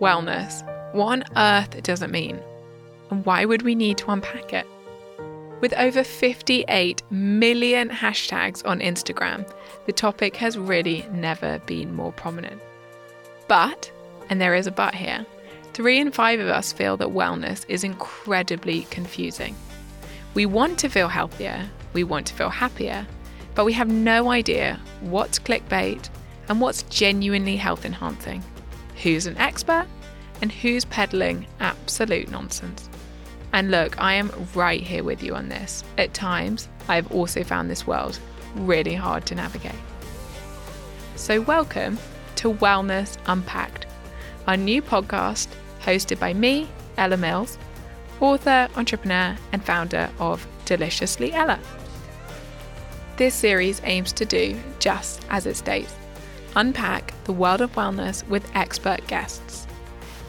Wellness. What on earth does it mean? And why would we need to unpack it? With over 58 million hashtags on Instagram, the topic has really never been more prominent. But, and there is a but here, three in five of us feel that wellness is incredibly confusing. We want to feel healthier, we want to feel happier, but we have no idea what's clickbait and what's genuinely health enhancing who's an expert, and who's peddling absolute nonsense. And look, I am right here with you on this. At times, I have also found this world really hard to navigate. So, welcome to Wellness Unpacked, our new podcast hosted by me, Ella Mills, author, entrepreneur, and founder of Deliciously Ella. This series aims to do just as it states unpack the world of wellness with expert guests.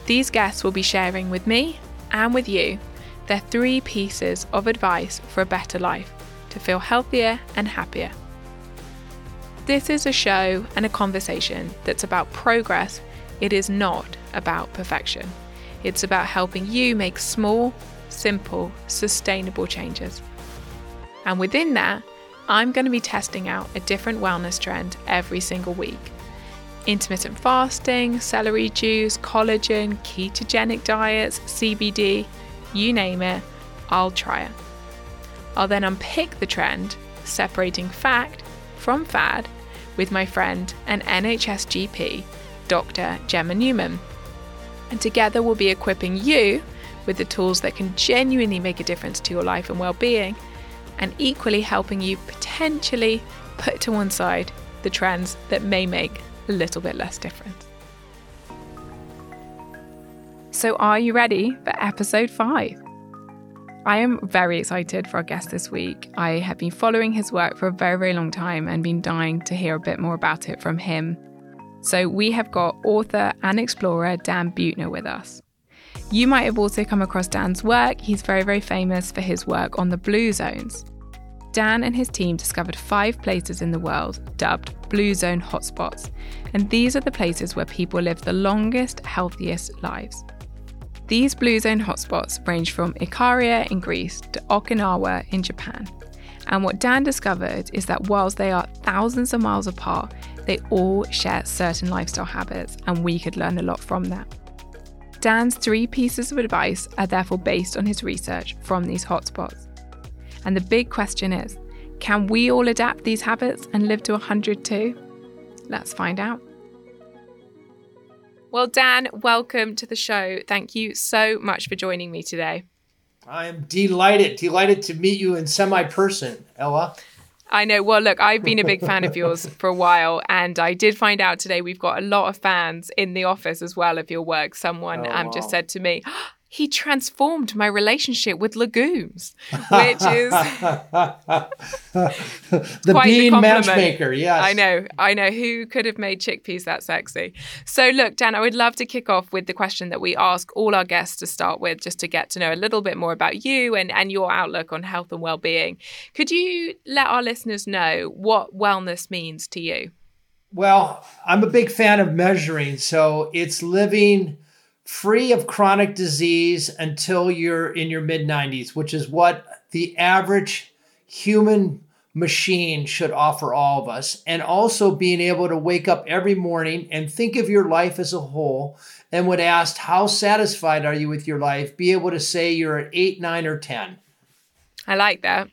These guests will be sharing with me and with you their three pieces of advice for a better life to feel healthier and happier. This is a show and a conversation that's about progress, it is not about perfection. It's about helping you make small, simple, sustainable changes. And within that, I'm going to be testing out a different wellness trend every single week. Intermittent fasting, celery juice, collagen, ketogenic diets, CBD, you name it, I'll try it. I'll then unpick the trend, separating fact from fad, with my friend and NHS GP, Dr. Gemma Newman. And together we'll be equipping you with the tools that can genuinely make a difference to your life and well-being and equally helping you potentially put to one side the trends that may make a little bit less difference. So, are you ready for episode five? I am very excited for our guest this week. I have been following his work for a very, very long time and been dying to hear a bit more about it from him. So, we have got author and explorer Dan Buettner with us. You might have also come across Dan's work. He's very, very famous for his work on the Blue Zones. Dan and his team discovered five places in the world dubbed Blue Zone hotspots, and these are the places where people live the longest, healthiest lives. These Blue Zone hotspots range from Ikaria in Greece to Okinawa in Japan. And what Dan discovered is that whilst they are thousands of miles apart, they all share certain lifestyle habits, and we could learn a lot from that. Dan's three pieces of advice are therefore based on his research from these hotspots. And the big question is can we all adapt these habits and live to 100 too? Let's find out. Well, Dan, welcome to the show. Thank you so much for joining me today. I am delighted, delighted to meet you in semi person, Ella. I know. Well, look, I've been a big fan of yours for a while, and I did find out today we've got a lot of fans in the office as well of your work. Someone oh, um, just said to me, he transformed my relationship with legumes, which is the bean the matchmaker. Yes, I know. I know. Who could have made chickpeas that sexy? So, look, Dan, I would love to kick off with the question that we ask all our guests to start with, just to get to know a little bit more about you and, and your outlook on health and well-being. Could you let our listeners know what wellness means to you? Well, I'm a big fan of measuring, so it's living free of chronic disease until you're in your mid 90s, which is what the average human machine should offer all of us. And also being able to wake up every morning and think of your life as a whole and would ask, How satisfied are you with your life? Be able to say you're at eight, nine, or 10. I like that.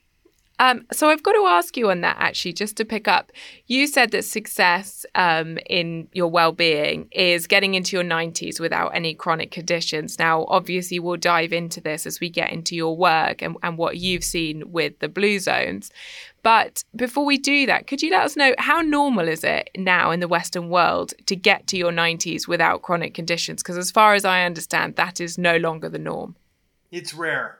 Um, so I've got to ask you on that actually, just to pick up. You said that success um, in your well-being is getting into your 90s without any chronic conditions. Now, obviously, we'll dive into this as we get into your work and, and what you've seen with the blue zones. But before we do that, could you let us know how normal is it now in the Western world to get to your 90s without chronic conditions? Because as far as I understand, that is no longer the norm. It's rare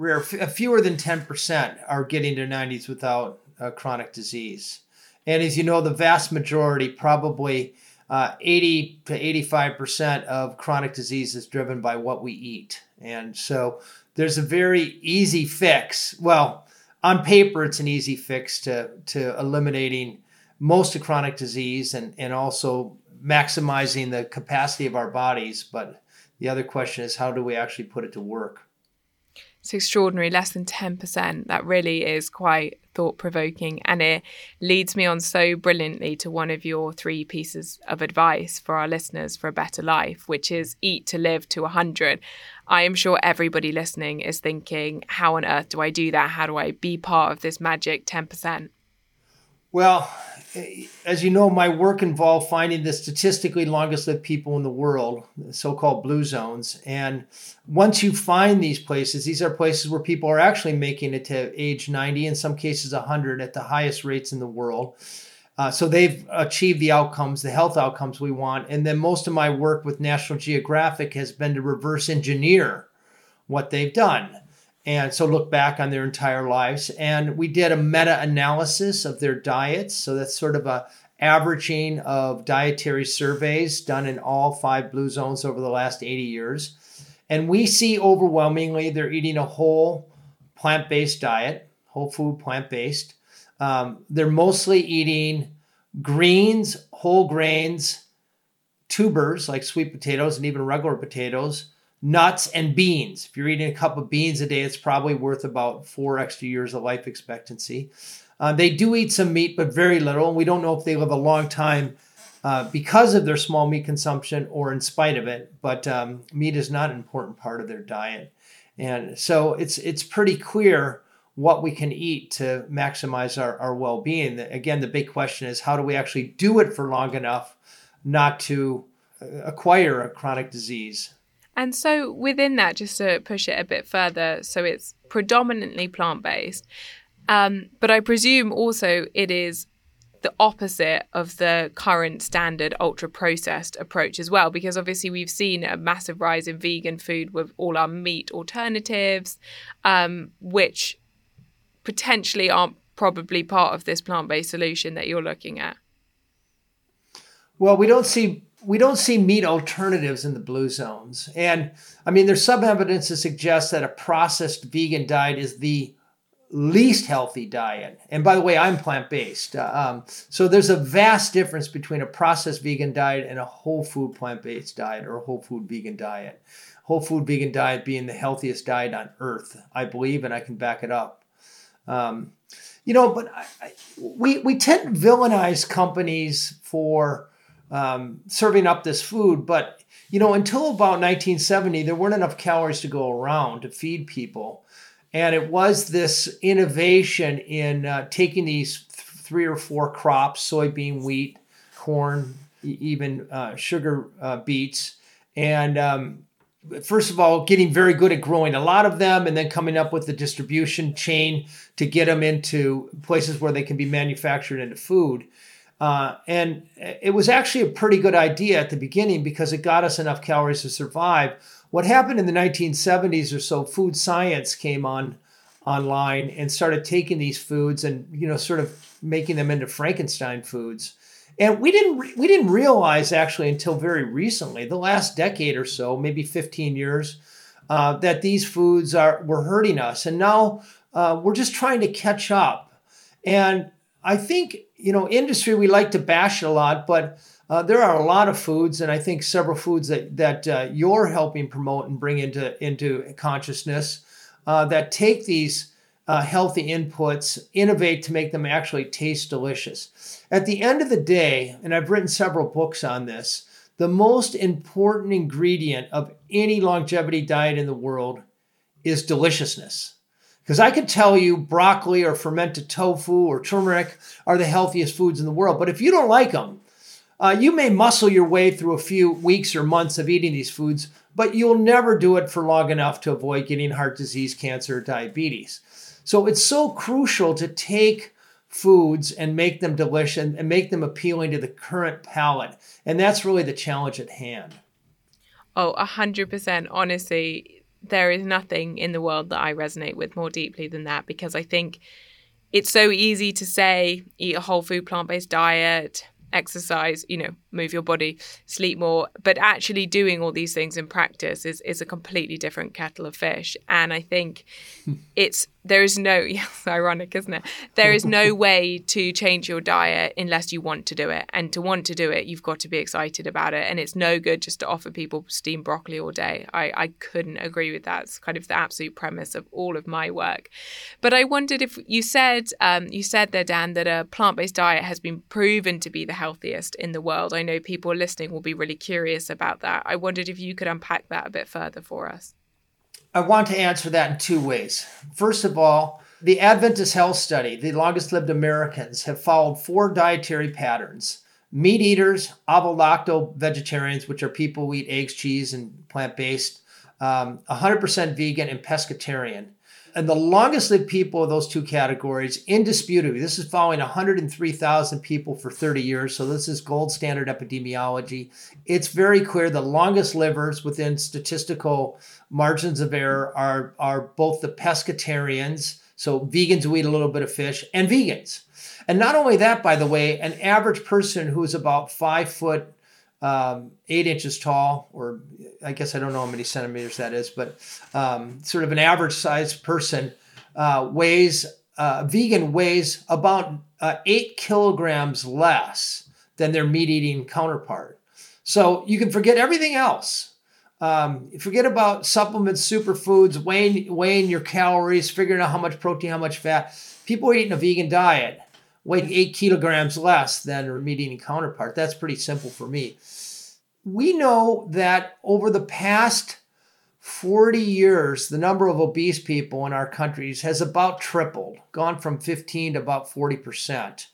rare, fewer than 10% are getting to 90s without uh, chronic disease. And as you know, the vast majority, probably uh, 80 to 85% of chronic disease is driven by what we eat. And so there's a very easy fix. Well, on paper, it's an easy fix to, to eliminating most of chronic disease and, and also maximizing the capacity of our bodies. But the other question is, how do we actually put it to work? It's extraordinary, less than 10%. That really is quite thought provoking. And it leads me on so brilliantly to one of your three pieces of advice for our listeners for a better life, which is eat to live to 100. I am sure everybody listening is thinking, how on earth do I do that? How do I be part of this magic 10%? Well, as you know, my work involved finding the statistically longest lived people in the world, so called blue zones. And once you find these places, these are places where people are actually making it to age 90, in some cases 100, at the highest rates in the world. Uh, so they've achieved the outcomes, the health outcomes we want. And then most of my work with National Geographic has been to reverse engineer what they've done and so look back on their entire lives. And we did a meta-analysis of their diets. So that's sort of a averaging of dietary surveys done in all five blue zones over the last 80 years. And we see overwhelmingly they're eating a whole plant-based diet whole food plant-based. Um, they're mostly eating greens whole grains tubers like sweet potatoes and even regular potatoes nuts and beans. If you're eating a cup of beans a day, it's probably worth about four extra years of life expectancy. Uh, they do eat some meat, but very little. And we don't know if they live a long time uh, because of their small meat consumption or in spite of it. But um, meat is not an important part of their diet. And so it's it's pretty clear what we can eat to maximize our, our well-being. Again, the big question is how do we actually do it for long enough not to uh, acquire a chronic disease? And so within that, just to push it a bit further, so it's predominantly plant based. Um, but I presume also it is the opposite of the current standard ultra processed approach as well, because obviously we've seen a massive rise in vegan food with all our meat alternatives, um, which potentially aren't probably part of this plant based solution that you're looking at. Well, we don't see we don't see meat alternatives in the blue zones. And I mean, there's some evidence to suggest that a processed vegan diet is the least healthy diet. And by the way, I'm plant based. Uh, um, so there's a vast difference between a processed vegan diet and a whole food plant based diet or a whole food vegan diet. Whole food vegan diet being the healthiest diet on earth, I believe, and I can back it up. Um, you know, but I, I, we, we tend to villainize companies for um, serving up this food. But you know, until about 1970, there weren't enough calories to go around to feed people, and it was this innovation in uh, taking these th- three or four crops: soybean, wheat, corn, e- even uh, sugar uh, beets, and um, first of all, getting very good at growing a lot of them and then coming up with the distribution chain to get them into places where they can be manufactured into food. Uh, and it was actually a pretty good idea at the beginning because it got us enough calories to survive. What happened in the 1970s or so, food science came on online and started taking these foods and you know sort of making them into Frankenstein foods. And we didn't re- we didn't realize actually until very recently, the last decade or so, maybe 15 years, uh, that these foods are were hurting us. And now uh, we're just trying to catch up. And I think you know, industry we like to bash it a lot, but uh, there are a lot of foods, and I think several foods that that uh, you're helping promote and bring into into consciousness uh, that take these uh, healthy inputs, innovate to make them actually taste delicious. At the end of the day, and I've written several books on this, the most important ingredient of any longevity diet in the world is deliciousness. Because I could tell you broccoli or fermented tofu or turmeric are the healthiest foods in the world, but if you don't like them, uh, you may muscle your way through a few weeks or months of eating these foods, but you'll never do it for long enough to avoid getting heart disease, cancer, or diabetes. So it's so crucial to take foods and make them delicious and, make them appealing to the current palate. And that's really the challenge at hand. Oh, 100%. Honestly, there is nothing in the world that I resonate with more deeply than that because I think it's so easy to say eat a whole food plant based diet, exercise, you know, move your body, sleep more. But actually doing all these things in practice is, is a completely different kettle of fish. And I think it's there is no yes, ironic, isn't it? There is no way to change your diet unless you want to do it. And to want to do it, you've got to be excited about it. And it's no good just to offer people steamed broccoli all day. I, I couldn't agree with that. It's kind of the absolute premise of all of my work. But I wondered if you said um, you said there, Dan, that a plant-based diet has been proven to be the healthiest in the world. I know people listening will be really curious about that. I wondered if you could unpack that a bit further for us. I want to answer that in two ways. First of all, the Adventist Health Study, the longest lived Americans, have followed four dietary patterns meat eaters, ovo-lacto vegetarians, which are people who eat eggs, cheese, and plant based, um, 100% vegan, and pescatarian. And the longest lived people of those two categories, indisputably, this is following 103,000 people for 30 years. So this is gold standard epidemiology. It's very clear the longest livers within statistical margins of error are, are both the pescatarians, so vegans who eat a little bit of fish, and vegans. And not only that, by the way, an average person who is about five foot um, eight inches tall, or I guess I don't know how many centimeters that is, but um, sort of an average sized person uh, weighs, uh, vegan weighs about uh, eight kilograms less than their meat eating counterpart. So you can forget everything else. Um, forget about supplements, superfoods, weighing, weighing your calories, figuring out how much protein, how much fat. People eating a vegan diet weigh eight kilograms less than meat eating counterpart. That's pretty simple for me. We know that over the past 40 years, the number of obese people in our countries has about tripled, gone from 15 to about 40%.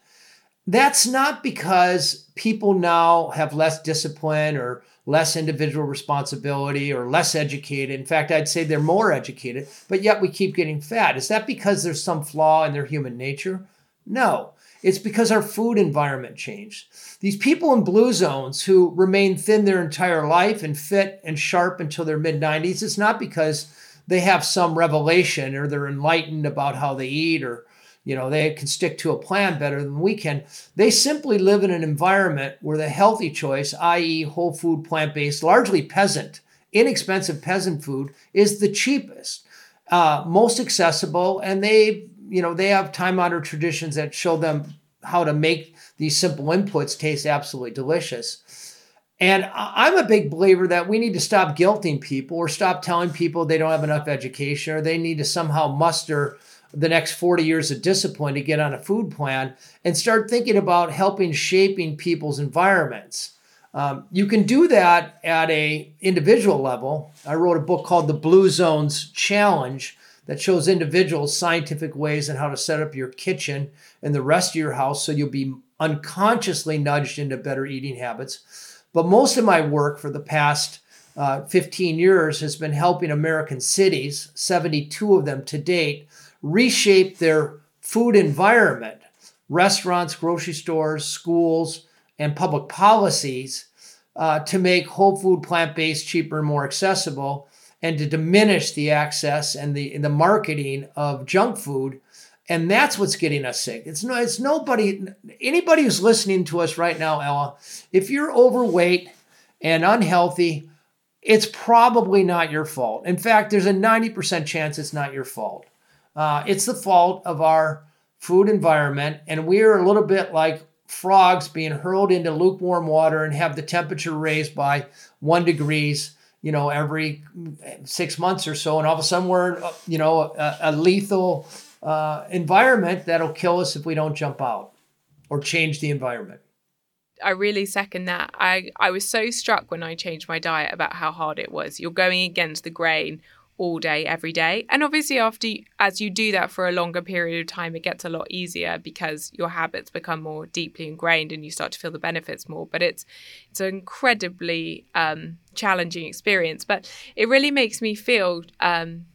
That's not because people now have less discipline or less individual responsibility or less educated. In fact, I'd say they're more educated, but yet we keep getting fat. Is that because there's some flaw in their human nature? No. It's because our food environment changed. These people in blue zones who remain thin their entire life and fit and sharp until their mid 90s, it's not because they have some revelation or they're enlightened about how they eat or you know they can stick to a plan better than we can they simply live in an environment where the healthy choice i.e whole food plant-based largely peasant inexpensive peasant food is the cheapest uh, most accessible and they you know they have time honored traditions that show them how to make these simple inputs taste absolutely delicious and I'm a big believer that we need to stop guilting people or stop telling people they don't have enough education or they need to somehow muster the next 40 years of discipline to get on a food plan and start thinking about helping shaping people's environments. Um, you can do that at a individual level. I wrote a book called The Blue Zones Challenge that shows individuals scientific ways on how to set up your kitchen and the rest of your house so you'll be unconsciously nudged into better eating habits. But most of my work for the past uh, 15 years has been helping American cities, 72 of them to date, reshape their food environment, restaurants, grocery stores, schools, and public policies uh, to make whole food plant based cheaper and more accessible and to diminish the access and the, the marketing of junk food. And that's what's getting us sick. It's no, it's nobody, anybody who's listening to us right now, Ella, if you're overweight and unhealthy, it's probably not your fault. In fact, there's a 90% chance it's not your fault. Uh, it's the fault of our food environment, and we are a little bit like frogs being hurled into lukewarm water and have the temperature raised by one degrees you know every six months or so and all of a sudden we're uh, you know a, a lethal uh, environment that'll kill us if we don't jump out or change the environment I really second that. I, I was so struck when I changed my diet about how hard it was. You're going against the grain all day, every day. And obviously, after as you do that for a longer period of time, it gets a lot easier because your habits become more deeply ingrained and you start to feel the benefits more. But it's it's an incredibly um, challenging experience. But it really makes me feel. Um,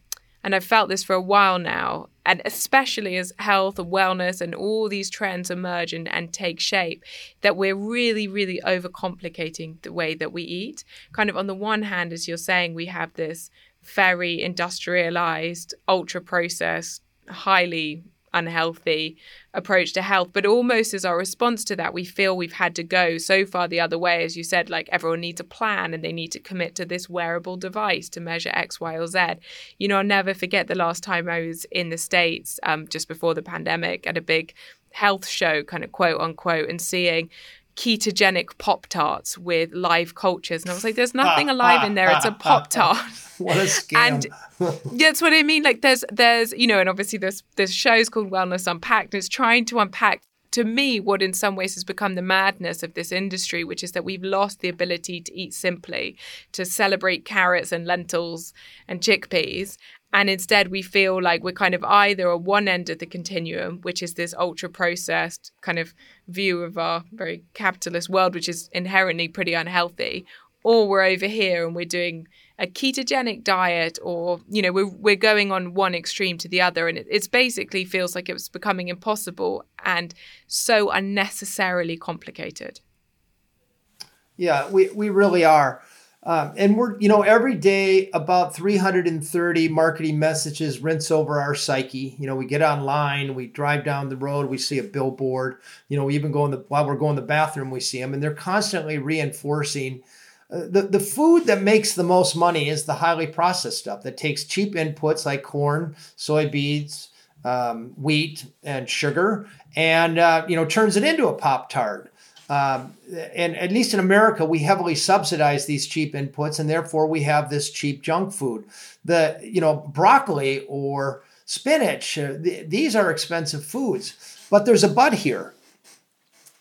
and I've felt this for a while now, and especially as health and wellness and all these trends emerge and, and take shape, that we're really, really overcomplicating the way that we eat. Kind of on the one hand, as you're saying, we have this very industrialized, ultra processed, highly unhealthy approach to health. But almost as our response to that, we feel we've had to go so far the other way. As you said, like everyone needs a plan and they need to commit to this wearable device to measure X, Y, or Z. You know, I'll never forget the last time I was in the States um, just before the pandemic at a big health show, kind of quote unquote, and seeing ketogenic pop tarts with live cultures. And i was like there's nothing alive in there. It's a pop tart. What a scam. and that's what i mean. Like there's there's you know and obviously there's there's shows called wellness unpacked. And it's trying to unpack to me what in some ways has become the madness of this industry which is that we've lost the ability to eat simply to celebrate carrots and lentils and chickpeas and instead, we feel like we're kind of either at one end of the continuum, which is this ultra processed kind of view of our very capitalist world, which is inherently pretty unhealthy, or we're over here and we're doing a ketogenic diet, or, you know, we're, we're going on one extreme to the other. And it basically feels like it's becoming impossible and so unnecessarily complicated. Yeah, we, we really are. Um, and we're, you know, every day about 330 marketing messages rinse over our psyche. You know, we get online, we drive down the road, we see a billboard. You know, we even go in the while we're going to the bathroom, we see them, and they're constantly reinforcing. Uh, the, the food that makes the most money is the highly processed stuff that takes cheap inputs like corn, soybeans, um, wheat, and sugar, and uh, you know turns it into a pop tart um, and at least in America, we heavily subsidize these cheap inputs, and therefore we have this cheap junk food. The you know broccoli or spinach, uh, th- these are expensive foods, but there's a but here.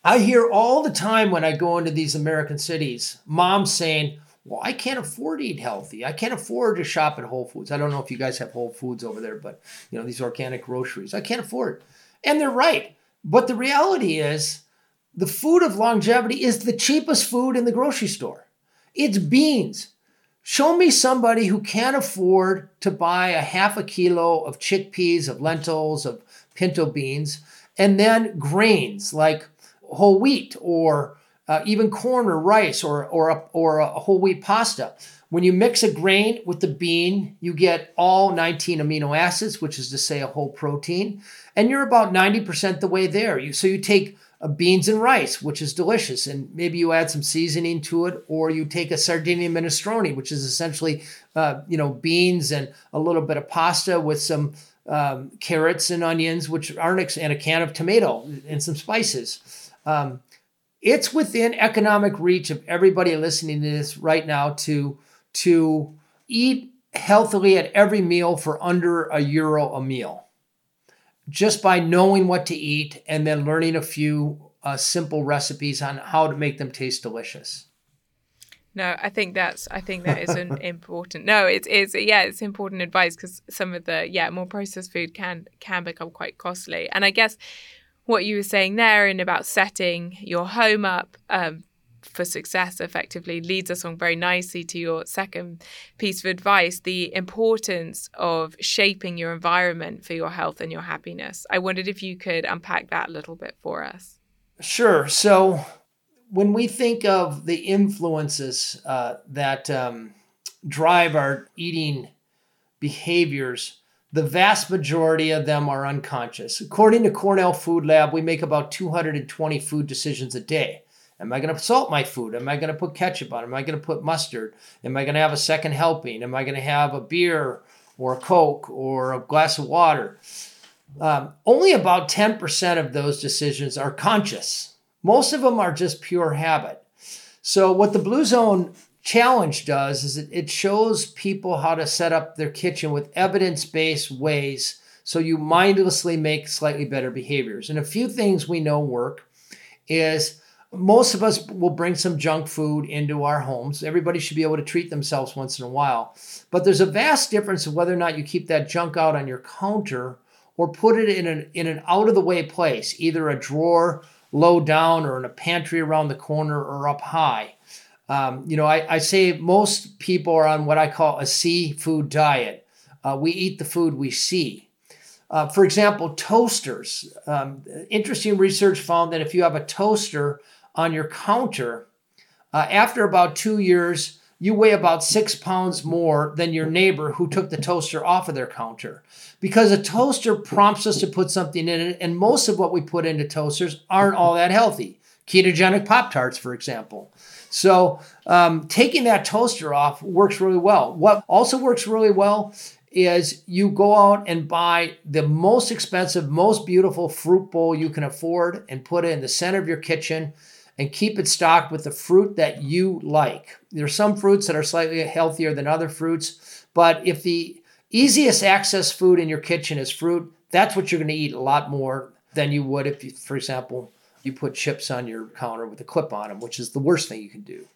I hear all the time when I go into these American cities, moms saying, "Well, I can't afford to eat healthy. I can't afford to shop at Whole Foods. I don't know if you guys have Whole Foods over there, but you know these organic groceries. I can't afford." And they're right. But the reality is the food of longevity is the cheapest food in the grocery store. It's beans. Show me somebody who can't afford to buy a half a kilo of chickpeas, of lentils, of pinto beans, and then grains like whole wheat or uh, even corn or rice or, or, a, or a whole wheat pasta. When you mix a grain with the bean, you get all 19 amino acids, which is to say a whole protein, and you're about 90% the way there. You, so you take beans and rice, which is delicious. And maybe you add some seasoning to it, or you take a Sardinian minestrone, which is essentially, uh, you know, beans and a little bit of pasta with some um, carrots and onions, which aren't, and a can of tomato and some spices. Um, it's within economic reach of everybody listening to this right now to to eat healthily at every meal for under a euro a meal just by knowing what to eat and then learning a few uh, simple recipes on how to make them taste delicious. No, I think that's I think that is an important. No, it's it's yeah, it's important advice because some of the yeah more processed food can can become quite costly. And I guess what you were saying there and about setting your home up um, for success effectively leads us on very nicely to your second piece of advice the importance of shaping your environment for your health and your happiness. I wondered if you could unpack that a little bit for us. Sure. So, when we think of the influences uh, that um, drive our eating behaviors, the vast majority of them are unconscious. According to Cornell Food Lab, we make about 220 food decisions a day. Am I going to salt my food? Am I going to put ketchup on? Am I going to put mustard? Am I going to have a second helping? Am I going to have a beer or a Coke or a glass of water? Um, only about 10% of those decisions are conscious. Most of them are just pure habit. So, what the Blue Zone Challenge does is it shows people how to set up their kitchen with evidence based ways so you mindlessly make slightly better behaviors. And a few things we know work is most of us will bring some junk food into our homes. Everybody should be able to treat themselves once in a while. But there's a vast difference of whether or not you keep that junk out on your counter or put it in an, in an out of the way place, either a drawer low down or in a pantry around the corner or up high. Um, you know, I, I, say most people are on what I call a seafood diet. Uh, we eat the food we see. Uh, for example, toasters. Um, interesting research found that if you have a toaster on your counter, uh, after about two years, you weigh about six pounds more than your neighbor who took the toaster off of their counter. Because a toaster prompts us to put something in it, and most of what we put into toasters aren't all that healthy. Ketogenic Pop Tarts, for example. So, um, taking that toaster off works really well. What also works really well is you go out and buy the most expensive, most beautiful fruit bowl you can afford and put it in the center of your kitchen and keep it stocked with the fruit that you like. There are some fruits that are slightly healthier than other fruits, but if the easiest access food in your kitchen is fruit, that's what you're going to eat a lot more than you would if, you, for example, you put chips on your counter with a clip on them, which is the worst thing you can do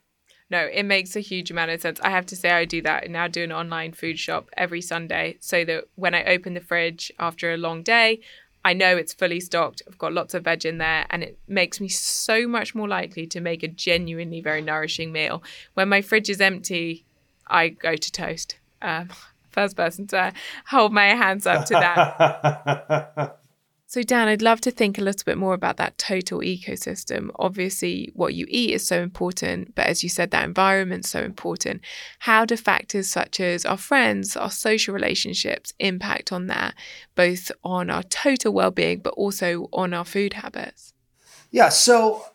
no, it makes a huge amount of sense. I have to say, I do that. I now do an online food shop every Sunday so that when I open the fridge after a long day, I know it's fully stocked. I've got lots of veg in there, and it makes me so much more likely to make a genuinely very nourishing meal. When my fridge is empty, I go to toast. Um, first person to hold my hands up to that. So, Dan, I'd love to think a little bit more about that total ecosystem. Obviously, what you eat is so important, but as you said, that environment's so important. How do factors such as our friends, our social relationships impact on that, both on our total well being, but also on our food habits? Yeah, so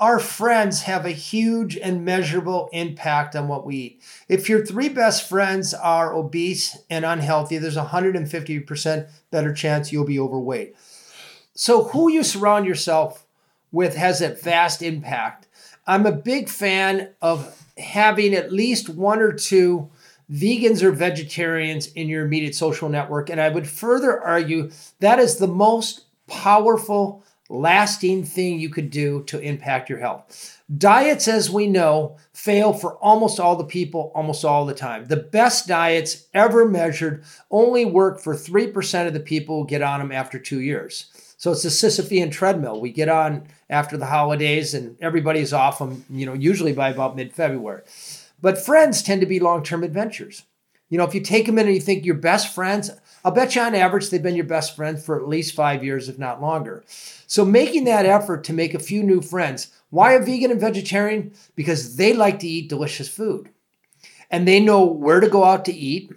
our friends have a huge and measurable impact on what we eat. If your three best friends are obese and unhealthy, there's a 150% better chance you'll be overweight. So, who you surround yourself with has a vast impact. I'm a big fan of having at least one or two vegans or vegetarians in your immediate social network. And I would further argue that is the most powerful, lasting thing you could do to impact your health. Diets, as we know, fail for almost all the people almost all the time. The best diets ever measured only work for 3% of the people who get on them after two years. So it's a Sisyphean treadmill. We get on after the holidays and everybody's off them, you know, usually by about mid February. But friends tend to be long term adventures. You know, if you take a minute and you think your best friends, I'll bet you on average they've been your best friends for at least five years, if not longer. So making that effort to make a few new friends. Why a vegan and vegetarian? Because they like to eat delicious food. And they know where to go out to eat.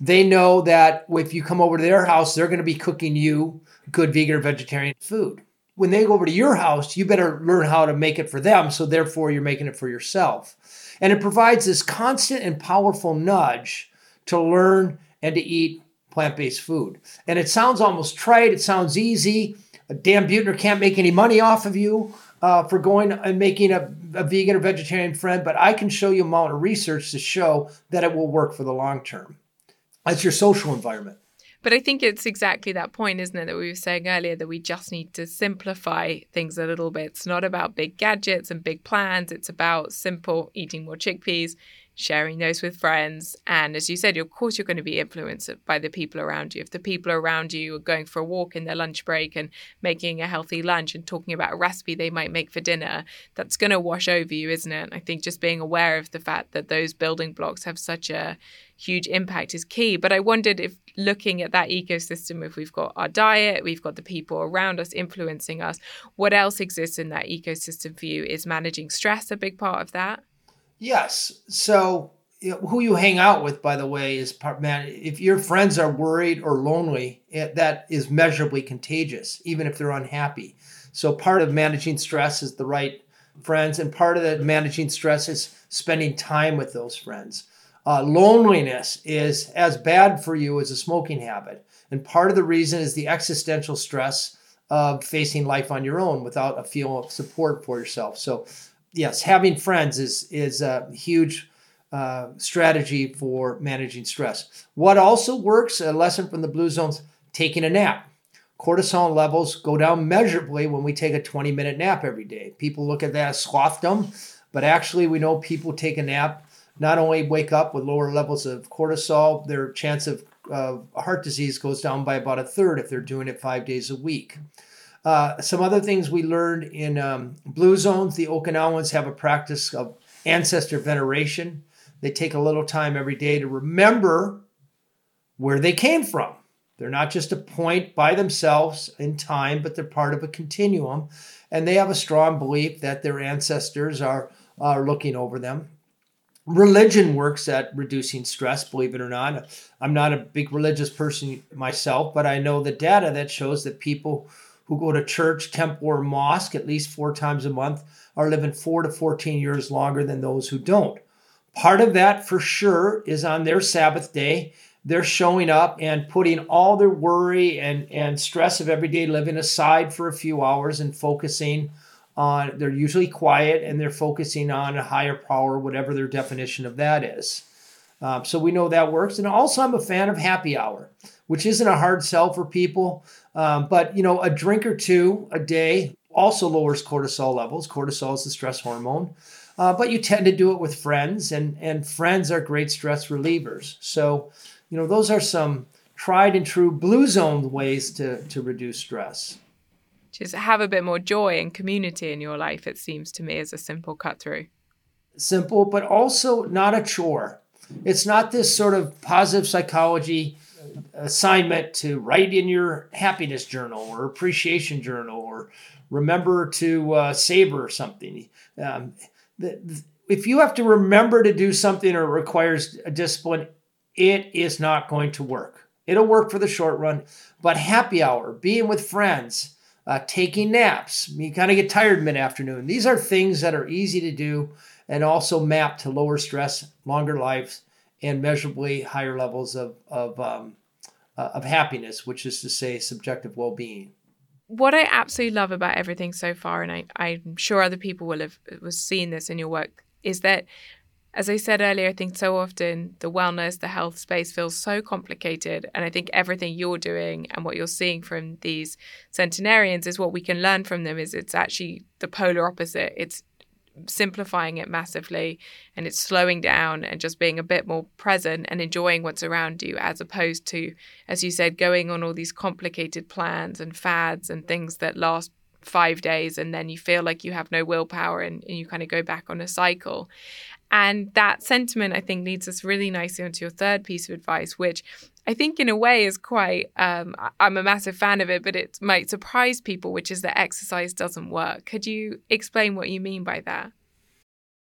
They know that if you come over to their house, they're going to be cooking you good vegan or vegetarian food. When they go over to your house, you better learn how to make it for them. So, therefore, you're making it for yourself. And it provides this constant and powerful nudge to learn and to eat plant based food. And it sounds almost trite, it sounds easy. Dan Buettner can't make any money off of you uh, for going and making a, a vegan or vegetarian friend, but I can show you a amount of research to show that it will work for the long term. That's your social environment. But I think it's exactly that point, isn't it, that we were saying earlier that we just need to simplify things a little bit. It's not about big gadgets and big plans, it's about simple eating more chickpeas, sharing those with friends. And as you said, of course, you're going to be influenced by the people around you. If the people around you are going for a walk in their lunch break and making a healthy lunch and talking about a recipe they might make for dinner, that's going to wash over you, isn't it? I think just being aware of the fact that those building blocks have such a huge impact is key. But I wondered if looking at that ecosystem, if we've got our diet, we've got the people around us influencing us, what else exists in that ecosystem for you? Is managing stress a big part of that? Yes. So who you hang out with, by the way, is part man. If your friends are worried or lonely, it, that is measurably contagious, even if they're unhappy. So part of managing stress is the right friends, and part of the managing stress is spending time with those friends. Uh, loneliness is as bad for you as a smoking habit, and part of the reason is the existential stress of facing life on your own without a feel of support for yourself. So yes, having friends is is a huge uh, strategy for managing stress. What also works, a lesson from the Blue Zones, taking a nap. Cortisol levels go down measurably when we take a 20 minute nap every day. People look at that as slothdom, but actually, we know people take a nap not only wake up with lower levels of cortisol, their chance of uh, heart disease goes down by about a third if they're doing it five days a week. Uh, some other things we learned in um, blue zones the Okinawans have a practice of ancestor veneration. They take a little time every day to remember where they came from. They're not just a point by themselves in time, but they're part of a continuum. And they have a strong belief that their ancestors are, are looking over them. Religion works at reducing stress, believe it or not. I'm not a big religious person myself, but I know the data that shows that people who go to church, temple, or mosque at least four times a month are living four to 14 years longer than those who don't. Part of that, for sure, is on their Sabbath day. They're showing up and putting all their worry and, and stress of everyday living aside for a few hours and focusing on they're usually quiet and they're focusing on a higher power whatever their definition of that is. Um, so we know that works. And also i'm a fan of happy hour which isn't a hard sell for people um, but you know a drink or two a day also lowers cortisol levels cortisol is the stress hormone uh, but you tend to do it with friends and and friends are great stress relievers so you know, those are some tried and true blue zone ways to, to reduce stress. Just have a bit more joy and community in your life, it seems to me, as a simple cut through. Simple, but also not a chore. It's not this sort of positive psychology assignment to write in your happiness journal or appreciation journal or remember to uh, savor something. Um, the, the, if you have to remember to do something or requires a discipline, it is not going to work. It'll work for the short run, but happy hour, being with friends, uh, taking naps, you kind of get tired mid afternoon. These are things that are easy to do and also map to lower stress, longer lives, and measurably higher levels of, of, um, uh, of happiness, which is to say, subjective well being what I absolutely love about everything so far, and I, I'm sure other people will have was seen this in your work, is that as I said earlier, I think so often the wellness, the health space feels so complicated. And I think everything you're doing and what you're seeing from these centenarians is what we can learn from them is it's actually the polar opposite. It's simplifying it massively and it's slowing down and just being a bit more present and enjoying what's around you as opposed to, as you said, going on all these complicated plans and fads and things that last five days and then you feel like you have no willpower and, and you kind of go back on a cycle. And that sentiment, I think, leads us really nicely onto your third piece of advice, which I think, in a way, is quite, um, I'm a massive fan of it, but it might surprise people, which is that exercise doesn't work. Could you explain what you mean by that?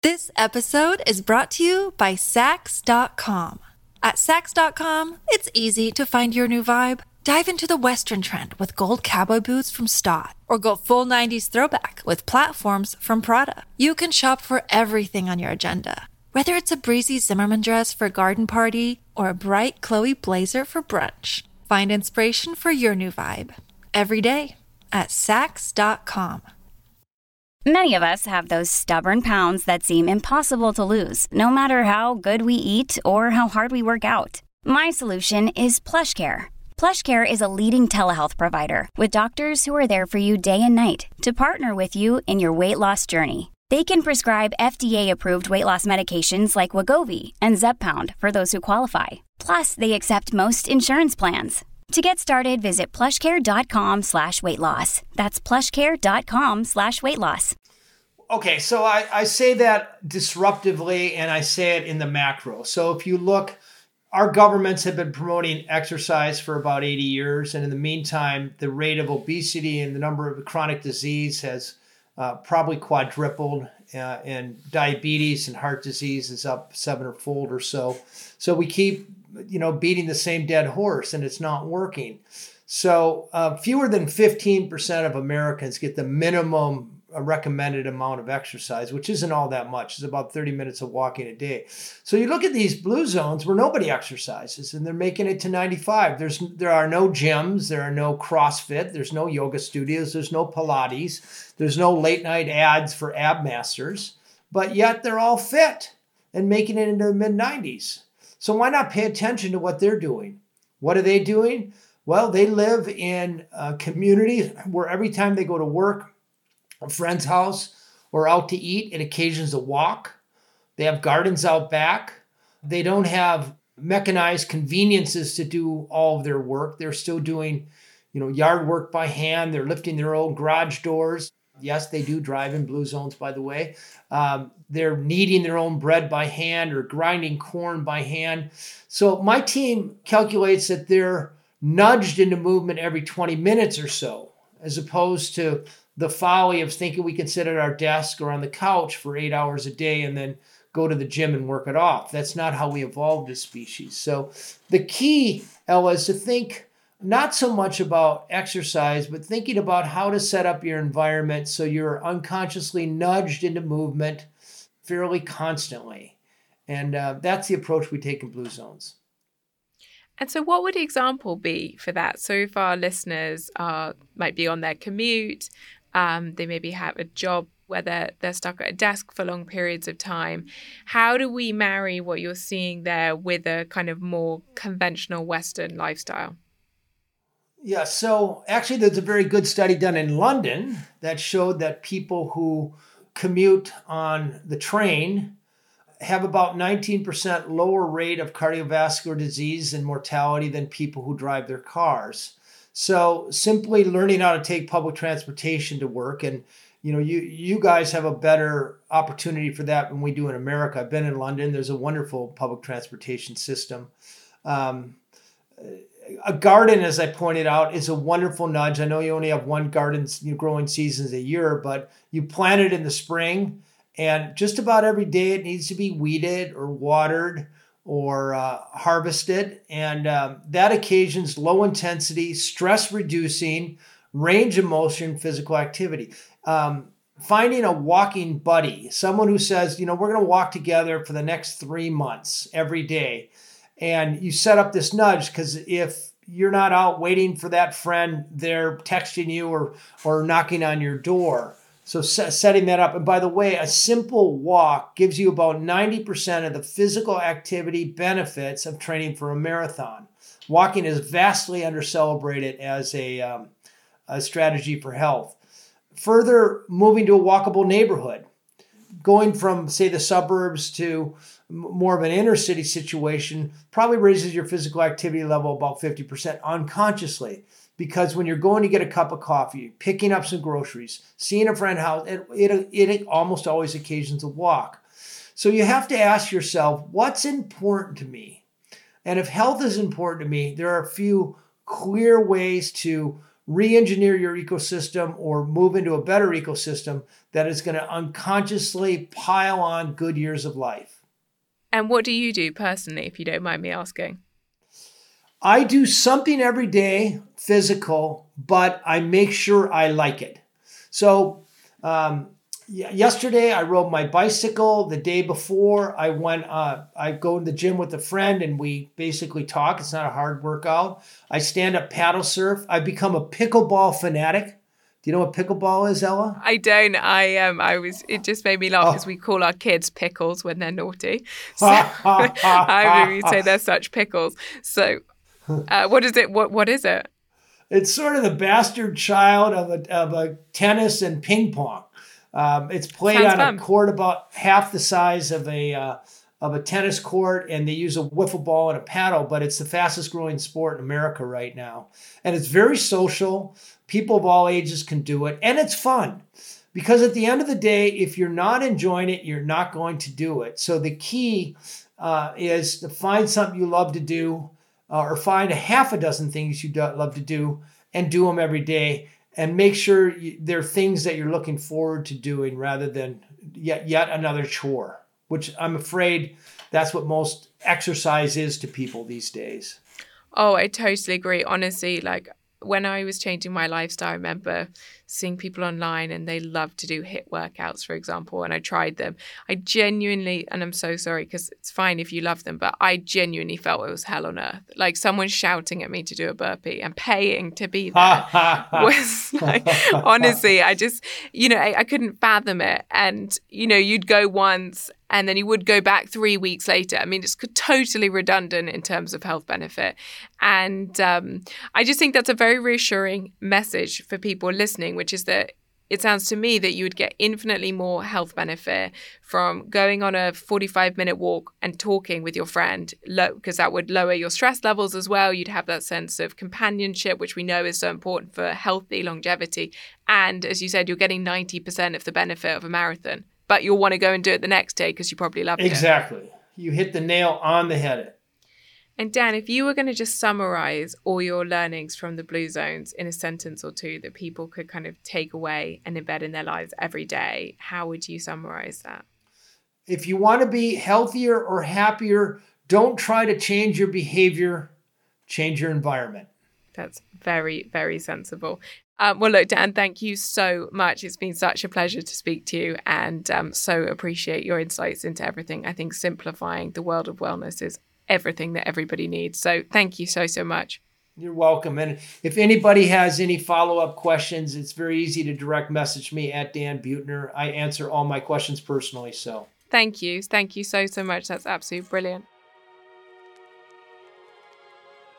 This episode is brought to you by Saks.com. At Saks.com, it's easy to find your new vibe. Dive into the Western trend with gold cowboy boots from Staud, or go full 90s throwback with platforms from Prada. You can shop for everything on your agenda, whether it's a breezy Zimmermann dress for a garden party or a bright Chloe blazer for brunch. Find inspiration for your new vibe every day at Saks.com. Many of us have those stubborn pounds that seem impossible to lose, no matter how good we eat or how hard we work out. My solution is PlushCare PlushCare is a leading telehealth provider with doctors who are there for you day and night to partner with you in your weight loss journey. They can prescribe FDA-approved weight loss medications like Wegovy and Zepbound for those who qualify. Plus, they accept most insurance plans. To get started, visit plushcare.com slash weight loss. That's plushcare.com slash weight loss. Okay, so I, I say that disruptively and I say it in the macro. So if you look our governments have been promoting exercise for about 80 years. And in the meantime, the rate of obesity and the number of chronic disease has uh, probably quadrupled. Uh, and diabetes and heart disease is up seven or fold or so. So we keep, you know, beating the same dead horse and it's not working. So uh, fewer than 15% of Americans get the minimum a recommended amount of exercise, which isn't all that much. It's about 30 minutes of walking a day. So you look at these blue zones where nobody exercises and they're making it to 95. There's there are no gyms, there are no CrossFit, there's no yoga studios, there's no Pilates, there's no late night ads for ab masters, but yet they're all fit and making it into the mid 90s. So why not pay attention to what they're doing? What are they doing? Well, they live in a community where every time they go to work, a friend's house, or out to eat, it occasions a walk. They have gardens out back. They don't have mechanized conveniences to do all of their work. They're still doing, you know, yard work by hand. They're lifting their own garage doors. Yes, they do drive in blue zones, by the way. Um, they're kneading their own bread by hand or grinding corn by hand. So my team calculates that they're nudged into movement every 20 minutes or so, as opposed to the folly of thinking we can sit at our desk or on the couch for eight hours a day and then go to the gym and work it off. That's not how we evolved as species. So the key, Ella, is to think not so much about exercise, but thinking about how to set up your environment so you're unconsciously nudged into movement fairly constantly. And uh, that's the approach we take in Blue Zones. And so, what would the example be for that? So, our listeners might be on their commute, um, they maybe have a job where they're, they're stuck at a desk for long periods of time. How do we marry what you're seeing there with a kind of more conventional Western lifestyle? Yeah, so actually, there's a very good study done in London that showed that people who commute on the train have about 19% lower rate of cardiovascular disease and mortality than people who drive their cars. So simply learning how to take public transportation to work and you know you you guys have a better opportunity for that than we do in America. I've been in London. There's a wonderful public transportation system. Um, a garden, as I pointed out, is a wonderful nudge. I know you only have one garden growing seasons a year, but you plant it in the spring, and just about every day it needs to be weeded or watered or uh, harvested, and um, that occasions low intensity, stress reducing, range of motion, physical activity. Um, finding a walking buddy, someone who says, you know, we're going to walk together for the next three months every day and you set up this nudge because if you're not out waiting for that friend, they're texting you or or knocking on your door. So setting that up. And by the way, a simple walk gives you about 90% of the physical activity benefits of training for a marathon. Walking is vastly under celebrated as a, um, a strategy for health. Further, moving to a walkable neighborhood, going from, say, the suburbs to more of an inner city situation probably raises your physical activity level about 50% unconsciously because when you're going to get a cup of coffee picking up some groceries seeing a friend house it, it, it almost always occasions a walk. So you have to ask yourself what's important to me? And if health is important to me there are a few clear ways to re-engineer your ecosystem or move into a better ecosystem that is going to unconsciously pile on good years of life. And what do you do personally, if you don't mind me asking? I do something every day physical, but I make sure I like it. So, um, yesterday I rode my bicycle. The day before I went, uh, I go to the gym with a friend and we basically talk. It's not a hard workout. I stand up paddle surf. I've become a pickleball fanatic. Do you know what pickleball is, Ella? I don't. I um I was it just made me laugh because oh. we call our kids pickles when they're naughty. So I we say they're such pickles. So uh, what is it? What what is it? It's sort of the bastard child of a of a tennis and ping pong. Um, it's played Sounds on fun. a court about half the size of a uh, of a tennis court, and they use a wiffle ball and a paddle. But it's the fastest growing sport in America right now, and it's very social. People of all ages can do it, and it's fun. Because at the end of the day, if you're not enjoying it, you're not going to do it. So the key uh, is to find something you love to do, uh, or find a half a dozen things you love to do, and do them every day. And make sure you, they're things that you're looking forward to doing rather than yet yet another chore. Which I'm afraid that's what most exercise is to people these days. Oh, I totally agree. Honestly, like when I was changing my lifestyle, I remember seeing people online and they love to do HIIT workouts, for example, and I tried them. I genuinely, and I'm so sorry because it's fine if you love them, but I genuinely felt it was hell on earth. Like someone shouting at me to do a burpee and paying to be there was like, honestly, I just, you know, I, I couldn't fathom it. And, you know, you'd go once and then you would go back three weeks later. I mean, it's totally redundant in terms of health benefit. And um, I just think that's a very reassuring message for people listening, which is that it sounds to me that you would get infinitely more health benefit from going on a 45 minute walk and talking with your friend because that would lower your stress levels as well you'd have that sense of companionship which we know is so important for healthy longevity and as you said you're getting 90% of the benefit of a marathon but you'll want to go and do it the next day because you probably love it. Exactly. You hit the nail on the head. And Dan, if you were going to just summarize all your learnings from the Blue Zones in a sentence or two that people could kind of take away and embed in their lives every day, how would you summarize that? If you want to be healthier or happier, don't try to change your behavior, change your environment. That's very, very sensible. Um, well, look, Dan, thank you so much. It's been such a pleasure to speak to you and um, so appreciate your insights into everything. I think simplifying the world of wellness is everything that everybody needs. So thank you so, so much. You're welcome. And if anybody has any follow up questions, it's very easy to direct message me at Dan Buettner. I answer all my questions personally. So thank you. Thank you so, so much. That's absolutely brilliant.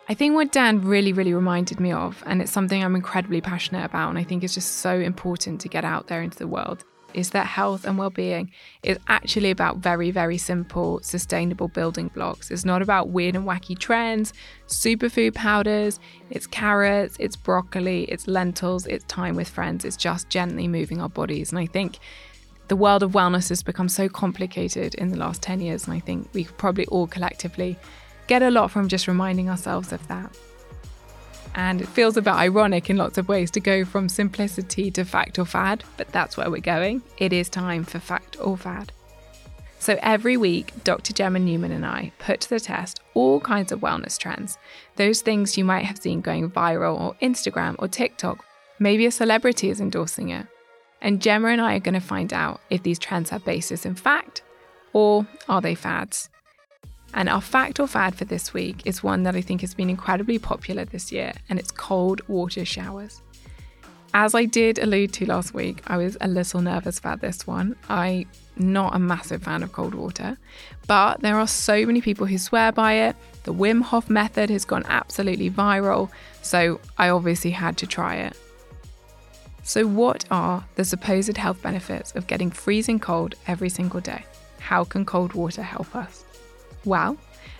I think what Dan really, really reminded me of, and it's something I'm incredibly passionate about, and I think it's just so important to get out there into the world, is that health and well-being is actually about very, very simple, sustainable building blocks. It's not about weird and wacky trends, superfood powders, it's carrots, it's broccoli, it's lentils, it's time with friends, it's just gently moving our bodies. And I think the world of wellness has become so complicated in the last 10 years, and I think we probably all collectively get a lot from just reminding ourselves of that. And it feels a bit ironic in lots of ways to go from simplicity to fact or fad, but that's where we're going. It is time for fact or fad. So every week, Dr. Gemma Newman and I put to the test all kinds of wellness trends. Those things you might have seen going viral or Instagram or TikTok. Maybe a celebrity is endorsing it. And Gemma and I are going to find out if these trends have basis in fact or are they fads. And our fact or fad for this week is one that I think has been incredibly popular this year, and it's cold water showers. As I did allude to last week, I was a little nervous about this one. I'm not a massive fan of cold water, but there are so many people who swear by it. The Wim Hof method has gone absolutely viral, so I obviously had to try it. So, what are the supposed health benefits of getting freezing cold every single day? How can cold water help us? Well,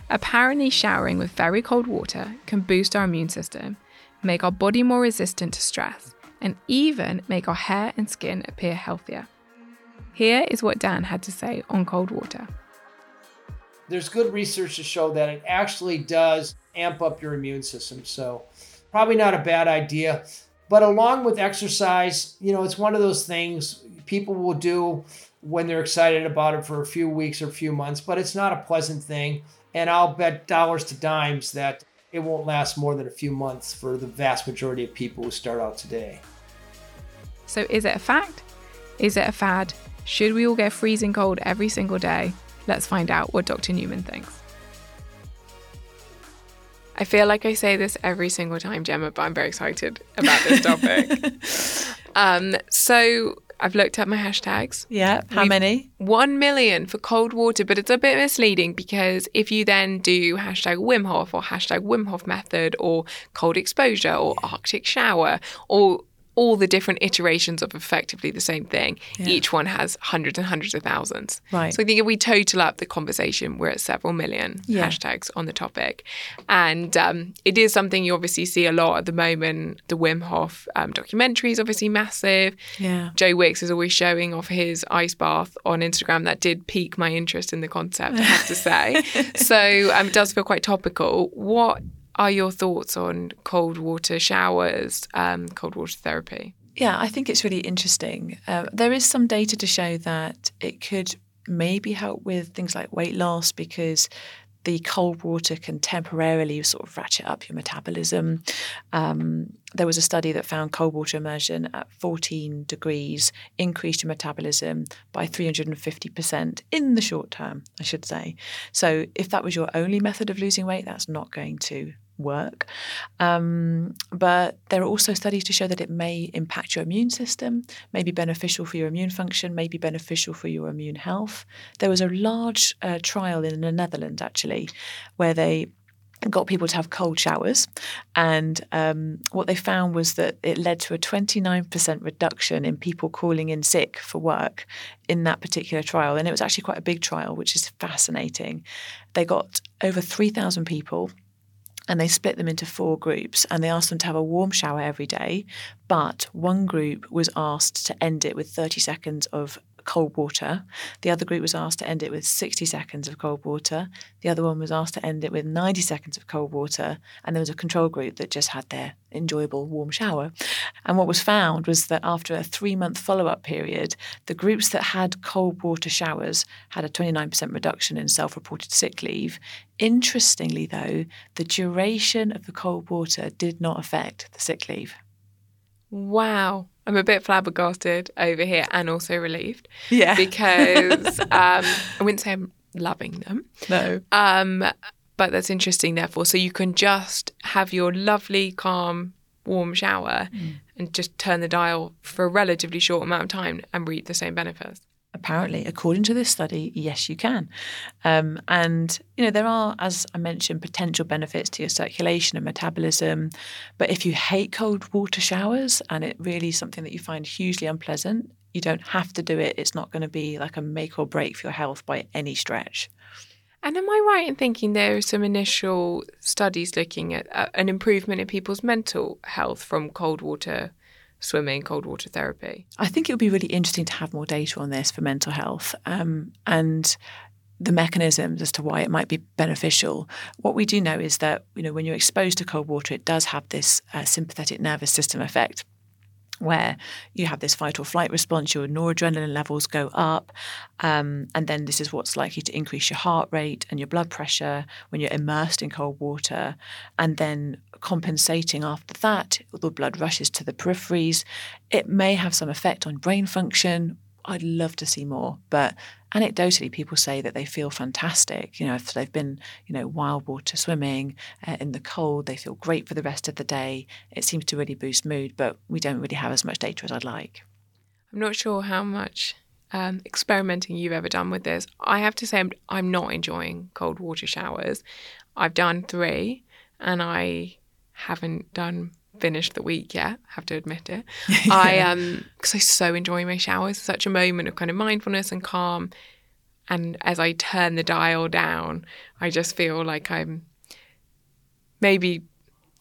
apparently, showering with very cold water can boost our immune system, make our body more resistant to stress, and even make our hair and skin appear healthier. Here is what Dan had to say on cold water. There's good research to show that it actually does amp up your immune system. So, probably not a bad idea. But along with exercise, you know, it's one of those things people will do when they're excited about it for a few weeks or a few months, but it's not a pleasant thing. And I'll bet dollars to dimes that it won't last more than a few months for the vast majority of people who start out today. So, is it a fact? Is it a fad? Should we all get freezing cold every single day? Let's find out what Dr. Newman thinks. I feel like I say this every single time, Gemma, but I'm very excited about this topic. um, so, I've looked at my hashtags. Yeah. How We've many? One million for cold water, but it's a bit misleading because if you then do hashtag Wim Hof or hashtag Wim Hof method or cold exposure or Arctic shower or all the different iterations of effectively the same thing. Yeah. Each one has hundreds and hundreds of thousands. Right. So I think if we total up the conversation, we're at several million yeah. hashtags on the topic. And um, it is something you obviously see a lot at the moment. The Wim Hof um, documentary is obviously massive. Yeah. Joe Wicks is always showing off his ice bath on Instagram. That did pique my interest in the concept, I have to say. so um, it does feel quite topical. What are your thoughts on cold water showers, um, cold water therapy? Yeah, I think it's really interesting. Uh, there is some data to show that it could maybe help with things like weight loss because the cold water can temporarily sort of ratchet up your metabolism. Um, there was a study that found cold water immersion at 14 degrees increased your metabolism by 350% in the short term, I should say. So, if that was your only method of losing weight, that's not going to work. Um, but there are also studies to show that it may impact your immune system, may be beneficial for your immune function, may be beneficial for your immune health. There was a large uh, trial in the Netherlands actually where they got people to have cold showers. And um, what they found was that it led to a 29% reduction in people calling in sick for work in that particular trial. And it was actually quite a big trial, which is fascinating. They got over 3,000 people. And they split them into four groups and they asked them to have a warm shower every day. But one group was asked to end it with 30 seconds of cold water. The other group was asked to end it with 60 seconds of cold water. The other one was asked to end it with 90 seconds of cold water. And there was a control group that just had their enjoyable warm shower. And what was found was that after a three month follow up period, the groups that had cold water showers had a 29% reduction in self reported sick leave. Interestingly, though, the duration of the cold water did not affect the sick leave. Wow. I'm a bit flabbergasted over here and also relieved. Yeah. Because um, I wouldn't say I'm loving them. No. Um, but that's interesting, therefore. So you can just have your lovely, calm, warm shower mm. and just turn the dial for a relatively short amount of time and reap the same benefits apparently, according to this study, yes, you can. Um, and, you know, there are, as I mentioned, potential benefits to your circulation and metabolism. But if you hate cold water showers and it really is something that you find hugely unpleasant, you don't have to do it. It's not going to be like a make or break for your health by any stretch. And am I right in thinking there are some initial studies looking at uh, an improvement in people's mental health from cold water swimming, cold water therapy? I think it would be really interesting to have more data on this for mental health um, and the mechanisms as to why it might be beneficial. What we do know is that you know when you're exposed to cold water, it does have this uh, sympathetic nervous system effect where you have this fight or flight response, your noradrenaline levels go up. Um, and then this is what's likely to increase your heart rate and your blood pressure when you're immersed in cold water. And then compensating after that, the blood rushes to the peripheries. It may have some effect on brain function. I'd love to see more, but anecdotally, people say that they feel fantastic. You know, if they've been, you know, wild water swimming uh, in the cold, they feel great for the rest of the day. It seems to really boost mood, but we don't really have as much data as I'd like. I'm not sure how much um, experimenting you've ever done with this. I have to say, I'm, I'm not enjoying cold water showers. I've done three, and I haven't done finished the week yet. Have to admit it. I um because I so enjoy my showers. Such a moment of kind of mindfulness and calm. And as I turn the dial down, I just feel like I'm maybe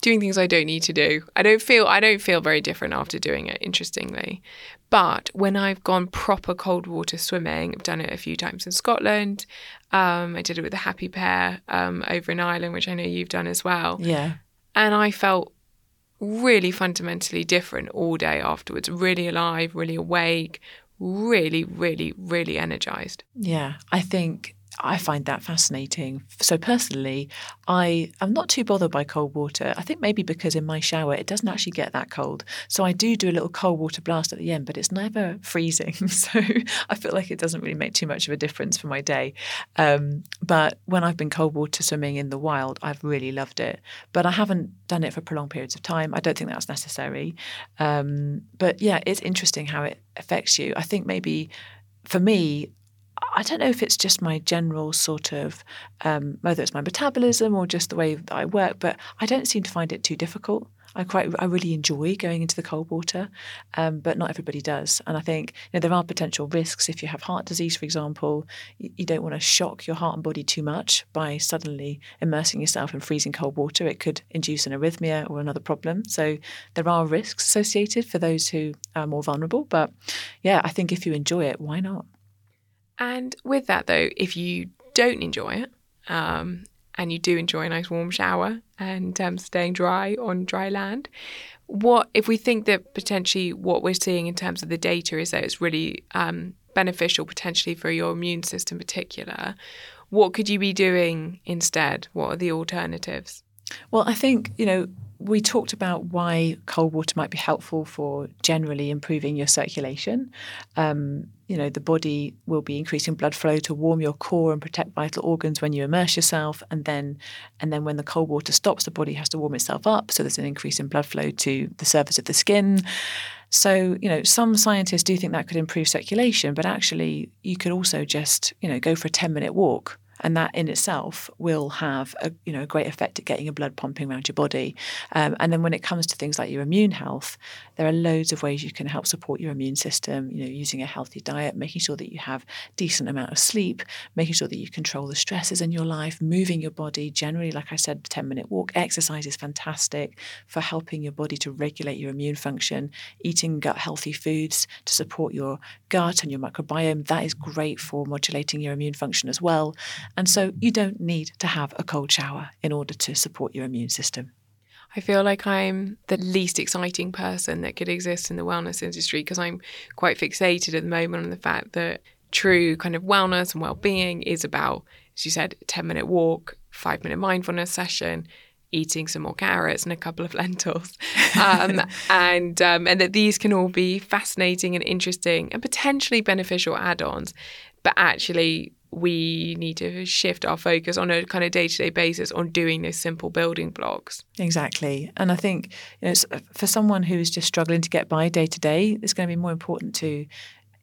doing things I don't need to do. I don't feel I don't feel very different after doing it. Interestingly, but when I've gone proper cold water swimming, I've done it a few times in Scotland. Um, I did it with the Happy Pear um, over in Ireland, which I know you've done as well. Yeah, and I felt really fundamentally different all day afterwards, really alive, really awake, really, really, really energized. Yeah, I think I find that fascinating. So personally, I am not too bothered by cold water. I think maybe because in my shower it doesn't actually get that cold. So I do do a little cold water blast at the end, but it's never freezing. So I feel like it doesn't really make too much of a difference for my day. Um, but when I've been cold water swimming in the wild, I've really loved it. But I haven't done it for prolonged periods of time. I don't think that's necessary. Um, but yeah, it's interesting how it affects you. I think maybe for me, I don't know if it's just my general sort of, um, whether it's my metabolism or just the way that I work, but I don't seem to find it too difficult. I quite, I really enjoy going into the cold water, um, but not everybody does. And I think you know, there are potential risks if you have heart disease, for example. You, you don't want to shock your heart and body too much by suddenly immersing yourself in freezing cold water. It could induce an arrhythmia or another problem. So there are risks associated for those who are more vulnerable. But yeah, I think if you enjoy it, why not? And with that, though, if you don't enjoy it, um, and you do enjoy a nice warm shower and um, staying dry on dry land, what if we think that potentially what we're seeing in terms of the data is that it's really um, beneficial potentially for your immune system in particular? what could you be doing instead? What are the alternatives? Well, I think, you know, we talked about why cold water might be helpful for generally improving your circulation. Um, you know, the body will be increasing blood flow to warm your core and protect vital organs when you immerse yourself, and then, and then when the cold water stops, the body has to warm itself up. So there's an increase in blood flow to the surface of the skin. So, you know, some scientists do think that could improve circulation, but actually, you could also just, you know, go for a 10 minute walk and that in itself will have a you know a great effect at getting your blood pumping around your body. Um, and then when it comes to things like your immune health, there are loads of ways you can help support your immune system. You know, using a healthy diet, making sure that you have decent amount of sleep, making sure that you control the stresses in your life, moving your body. Generally, like I said, ten minute walk. Exercise is fantastic for helping your body to regulate your immune function. Eating gut healthy foods to support your gut and your microbiome that is great for modulating your immune function as well. And so you don't need to have a cold shower in order to support your immune system. I feel like I'm the least exciting person that could exist in the wellness industry because I'm quite fixated at the moment on the fact that true kind of wellness and well-being is about, as you said, a 10 minute walk, five minute mindfulness session, eating some more carrots and a couple of lentils, um, and um, and that these can all be fascinating and interesting and potentially beneficial add-ons, but actually we need to shift our focus on a kind of day-to-day basis on doing those simple building blocks. Exactly, and I think you know, for someone who is just struggling to get by day to day, it's going to be more important to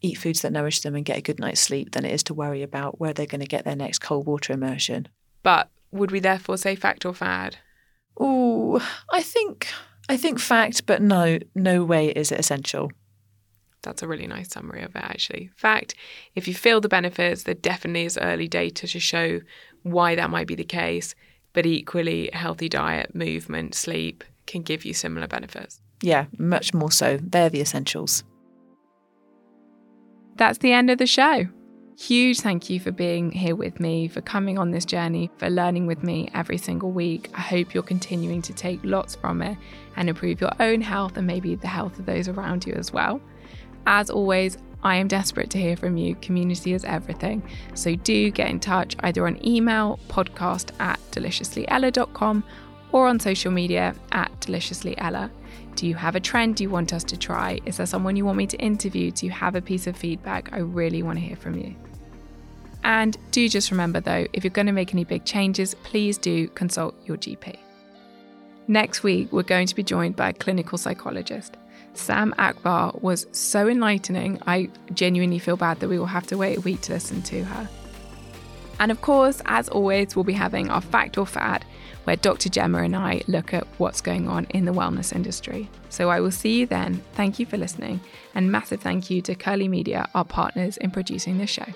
eat foods that nourish them and get a good night's sleep than it is to worry about where they're going to get their next cold water immersion. But would we therefore say fact or fad? Oh, I think I think fact, but no, no way is it essential. That's a really nice summary of it, actually. In fact, if you feel the benefits, there definitely is early data to show why that might be the case. But equally, healthy diet, movement, sleep can give you similar benefits. Yeah, much more so. They're the essentials. That's the end of the show. Huge thank you for being here with me, for coming on this journey, for learning with me every single week. I hope you're continuing to take lots from it and improve your own health and maybe the health of those around you as well. As always, I am desperate to hear from you. Community is everything. So do get in touch either on email, podcast at deliciouslyella.com, or on social media at deliciouslyella. Do you have a trend you want us to try? Is there someone you want me to interview? Do you have a piece of feedback? I really want to hear from you. And do just remember though, if you're going to make any big changes, please do consult your GP. Next week, we're going to be joined by a clinical psychologist. Sam Akbar was so enlightening, I genuinely feel bad that we will have to wait a week to listen to her. And of course, as always, we'll be having our Fact or Fad, where Dr. Gemma and I look at what's going on in the wellness industry. So I will see you then. Thank you for listening, and massive thank you to Curly Media, our partners in producing this show.